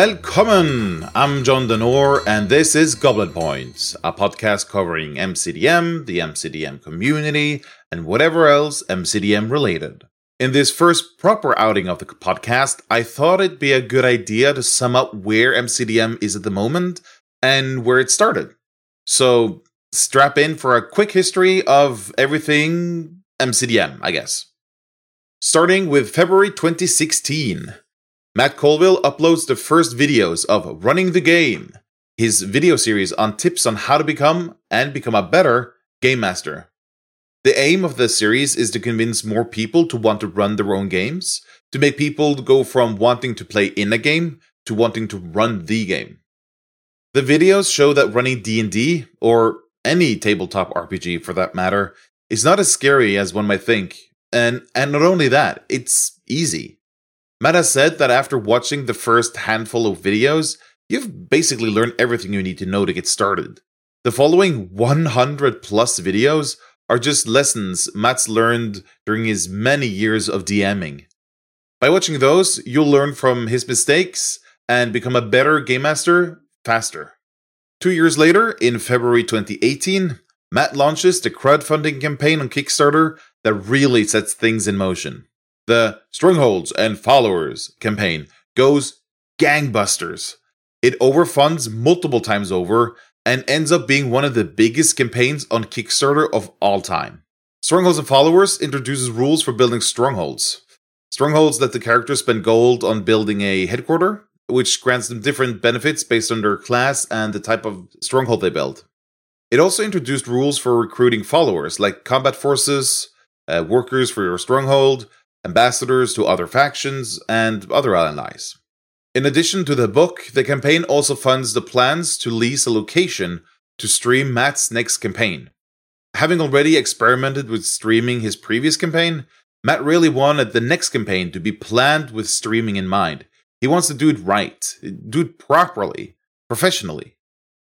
Welcome! I'm John Denor, and this is Goblin Points, a podcast covering MCDM, the MCDM community, and whatever else MCDM related. In this first proper outing of the podcast, I thought it'd be a good idea to sum up where MCDM is at the moment and where it started. So, strap in for a quick history of everything MCDM, I guess. Starting with February 2016. Matt Colville uploads the first videos of Running the Game, his video series on tips on how to become and become a better game master. The aim of this series is to convince more people to want to run their own games, to make people go from wanting to play in a game to wanting to run the game. The videos show that running D&D or any tabletop RPG for that matter is not as scary as one might think. And and not only that, it's easy. Matt has said that after watching the first handful of videos, you've basically learned everything you need to know to get started. The following 100 plus videos are just lessons Matt's learned during his many years of DMing. By watching those, you'll learn from his mistakes and become a better game master faster. Two years later, in February 2018, Matt launches the crowdfunding campaign on Kickstarter that really sets things in motion. The Strongholds and Followers campaign goes gangbusters. It overfunds multiple times over and ends up being one of the biggest campaigns on Kickstarter of all time. Strongholds and Followers introduces rules for building strongholds. Strongholds let the characters spend gold on building a headquarter, which grants them different benefits based on their class and the type of stronghold they build. It also introduced rules for recruiting followers, like combat forces, uh, workers for your stronghold, ambassadors to other factions, and other allies. In addition to the book, the campaign also funds the plans to lease a location to stream Matt's next campaign. Having already experimented with streaming his previous campaign, Matt really wanted the next campaign to be planned with streaming in mind. He wants to do it right, do it properly, professionally.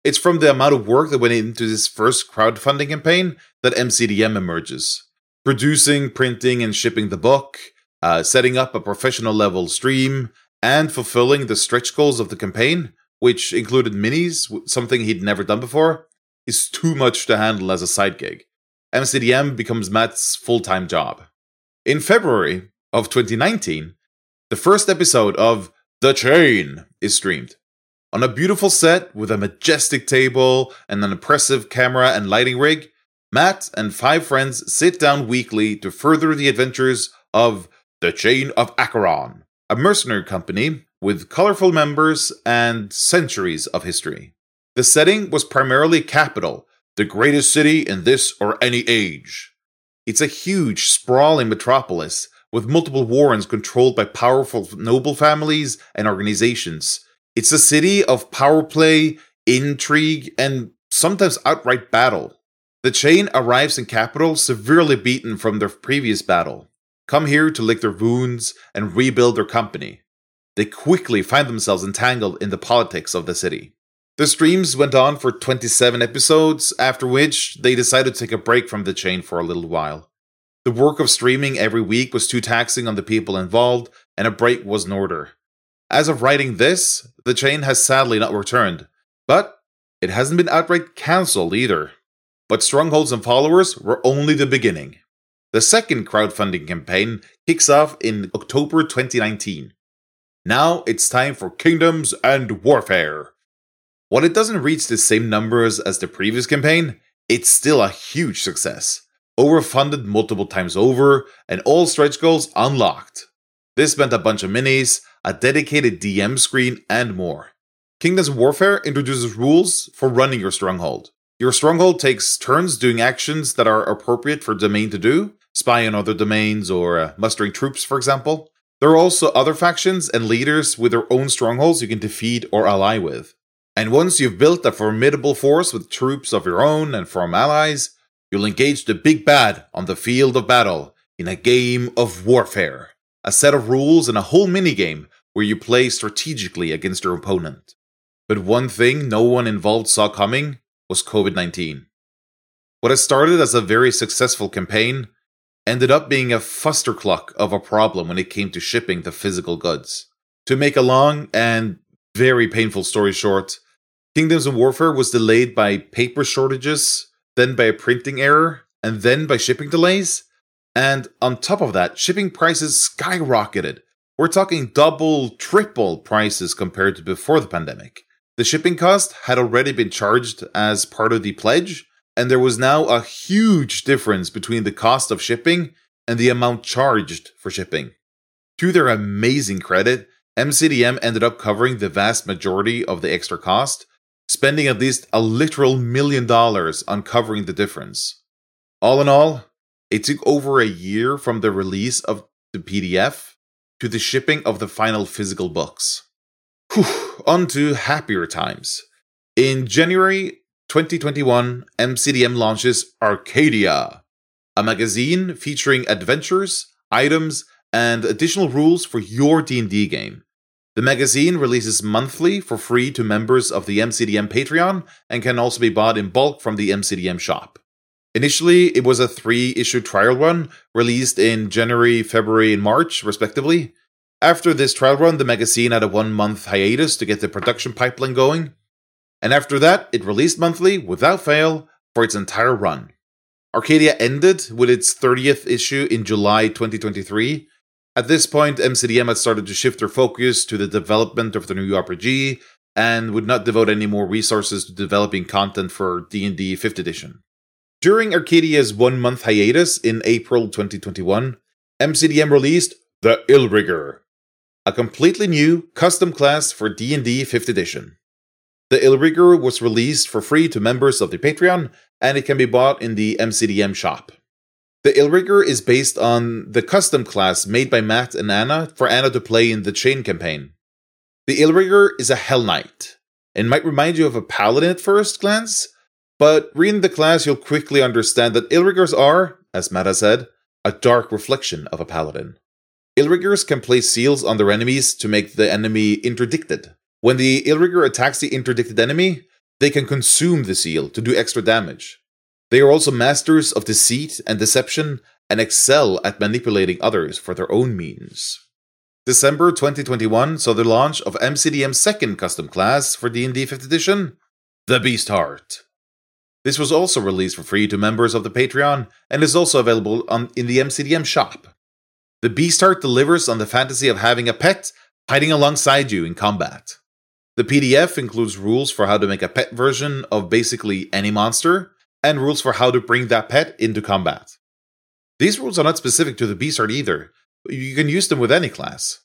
It's from the amount of work that went into this first crowdfunding campaign that MCDM emerges producing, printing, and shipping the book, uh, setting up a professional level stream, and fulfilling the stretch goals of the campaign, which included minis, something he'd never done before, is too much to handle as a side gig. MCDM becomes Matt's full time job. In February of 2019, the first episode of The Chain is streamed. On a beautiful set with a majestic table and an impressive camera and lighting rig, Matt and five friends sit down weekly to further the adventures of the Chain of Acheron, a mercenary company with colorful members and centuries of history. The setting was primarily capital, the greatest city in this or any age. It's a huge, sprawling metropolis with multiple warrens controlled by powerful noble families and organizations. It's a city of power play, intrigue, and sometimes outright battle. The chain arrives in capital severely beaten from their previous battle, come here to lick their wounds and rebuild their company. They quickly find themselves entangled in the politics of the city. The streams went on for 27 episodes, after which they decided to take a break from the chain for a little while. The work of streaming every week was too taxing on the people involved, and a break was in order. As of writing this, the chain has sadly not returned, but it hasn't been outright cancelled either. But Strongholds and Followers were only the beginning. The second crowdfunding campaign kicks off in October 2019. Now it's time for Kingdoms and Warfare. While it doesn't reach the same numbers as the previous campaign, it's still a huge success. Overfunded multiple times over, and all stretch goals unlocked. This meant a bunch of minis, a dedicated DM screen, and more. Kingdoms Warfare introduces rules for running your stronghold. Your stronghold takes turns doing actions that are appropriate for domain to do, spy on other domains or uh, mustering troops, for example. There are also other factions and leaders with their own strongholds you can defeat or ally with. And once you've built a formidable force with troops of your own and from allies, you'll engage the big bad on the field of battle in a game of warfare. A set of rules and a whole minigame where you play strategically against your opponent. But one thing no one involved saw coming was COVID 19. What had started as a very successful campaign ended up being a fustercluck of a problem when it came to shipping the physical goods. To make a long and very painful story short, Kingdoms of Warfare was delayed by paper shortages, then by a printing error, and then by shipping delays. And on top of that, shipping prices skyrocketed. We're talking double, triple prices compared to before the pandemic. The shipping cost had already been charged as part of the pledge, and there was now a huge difference between the cost of shipping and the amount charged for shipping. To their amazing credit, MCDM ended up covering the vast majority of the extra cost, spending at least a literal million dollars on covering the difference. All in all, it took over a year from the release of the PDF to the shipping of the final physical books. Whew, on to happier times. In January 2021, MCDM launches Arcadia, a magazine featuring adventures, items, and additional rules for your D&D game. The magazine releases monthly for free to members of the MCDM Patreon and can also be bought in bulk from the MCDM shop. Initially, it was a three issue trial run released in January, February, and March, respectively. After this trial run, the magazine had a one month hiatus to get the production pipeline going. And after that, it released monthly without fail for its entire run. Arcadia ended with its 30th issue in July 2023. At this point, MCDM had started to shift their focus to the development of the new RPG and would not devote any more resources to developing content for D&D 5th edition. During Arcadia's one month hiatus in April 2021, MCDM released the Illrigger, a completely new custom class for D&D 5th edition. The Illrigger was released for free to members of the Patreon, and it can be bought in the MCDM shop. The Illrigger is based on the custom class made by Matt and Anna for Anna to play in the Chain campaign. The Illrigger is a Hell Knight, and might remind you of a Paladin at first glance, but reading the class, you'll quickly understand that Illriggers are, as Matt has said, a dark reflection of a paladin. Illriggers can place seals on their enemies to make the enemy interdicted. When the Illrigger attacks the interdicted enemy, they can consume the seal to do extra damage. They are also masters of deceit and deception and excel at manipulating others for their own means. December 2021 saw the launch of MCDM's second custom class for D&D 5th edition, the Beast Heart. This was also released for free to members of the Patreon and is also available on, in the MCDM shop. The Beast Heart delivers on the fantasy of having a pet hiding alongside you in combat. The PDF includes rules for how to make a pet version of basically any monster, and rules for how to bring that pet into combat. These rules are not specific to the Beast Heart either, you can use them with any class.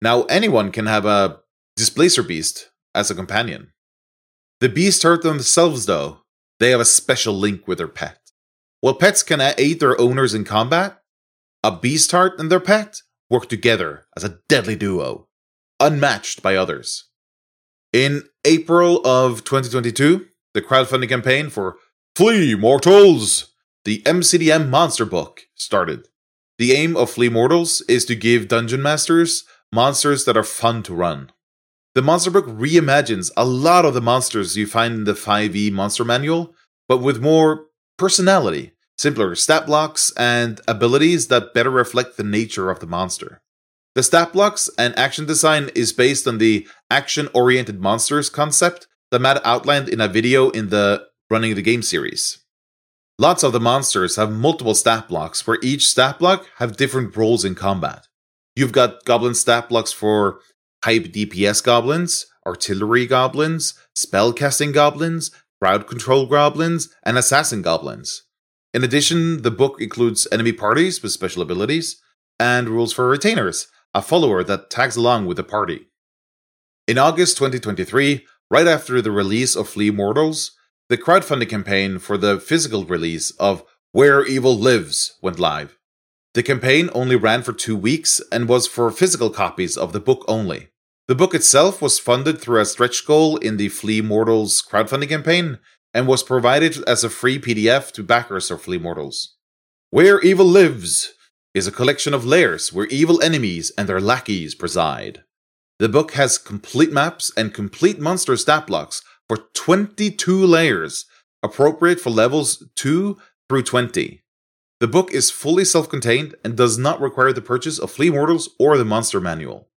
Now, anyone can have a Displacer Beast as a companion. The Beast Heart themselves, though, they have a special link with their pet. While pets can aid their owners in combat, a beast heart and their pet work together as a deadly duo, unmatched by others. In April of 2022, the crowdfunding campaign for Flee Mortals, the MCDM monster book, started. The aim of Flee Mortals is to give dungeon masters monsters that are fun to run. The monster book reimagines a lot of the monsters you find in the 5e monster manual, but with more personality, simpler stat blocks, and abilities that better reflect the nature of the monster. The stat blocks and action design is based on the action oriented monsters concept that Matt outlined in a video in the Running the Game series. Lots of the monsters have multiple stat blocks where each stat block have different roles in combat. You've got goblin stat blocks for hype DPS goblins, artillery goblins, spellcasting goblins, crowd control goblins, and assassin goblins. In addition, the book includes enemy parties with special abilities and rules for retainers, a follower that tags along with the party. In August 2023, right after the release of Flee Mortals, the crowdfunding campaign for the physical release of Where Evil Lives went live. The campaign only ran for two weeks and was for physical copies of the book only. The book itself was funded through a stretch goal in the Flee Mortals crowdfunding campaign and was provided as a free PDF to backers of Flee Mortals. Where Evil Lives is a collection of lairs where evil enemies and their lackeys preside. The book has complete maps and complete monster stat blocks for 22 layers, appropriate for levels 2 through 20. The book is fully self contained and does not require the purchase of Flee Mortals or the Monster Manual.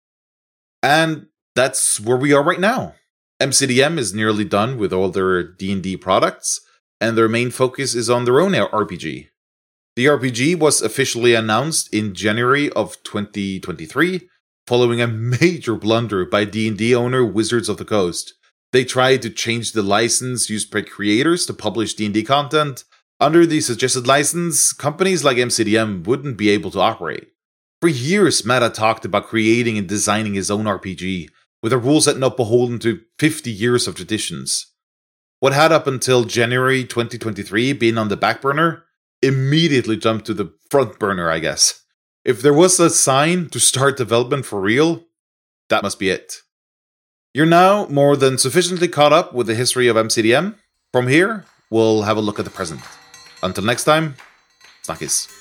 And that's where we are right now. MCDM is nearly done with all their D&D products, and their main focus is on their own RPG. The RPG was officially announced in January of 2023, following a major blunder by D&D owner Wizards of the Coast. They tried to change the license used by creators to publish D&D content. Under the suggested license, companies like MCDM wouldn't be able to operate. For years, had talked about creating and designing his own RPG, with a rule set not beholden to 50 years of traditions. What had up until January 2023 been on the back burner immediately jumped to the front burner, I guess. If there was a sign to start development for real, that must be it. You're now more than sufficiently caught up with the history of MCDM. From here, we'll have a look at the present. Until next time, Snackies.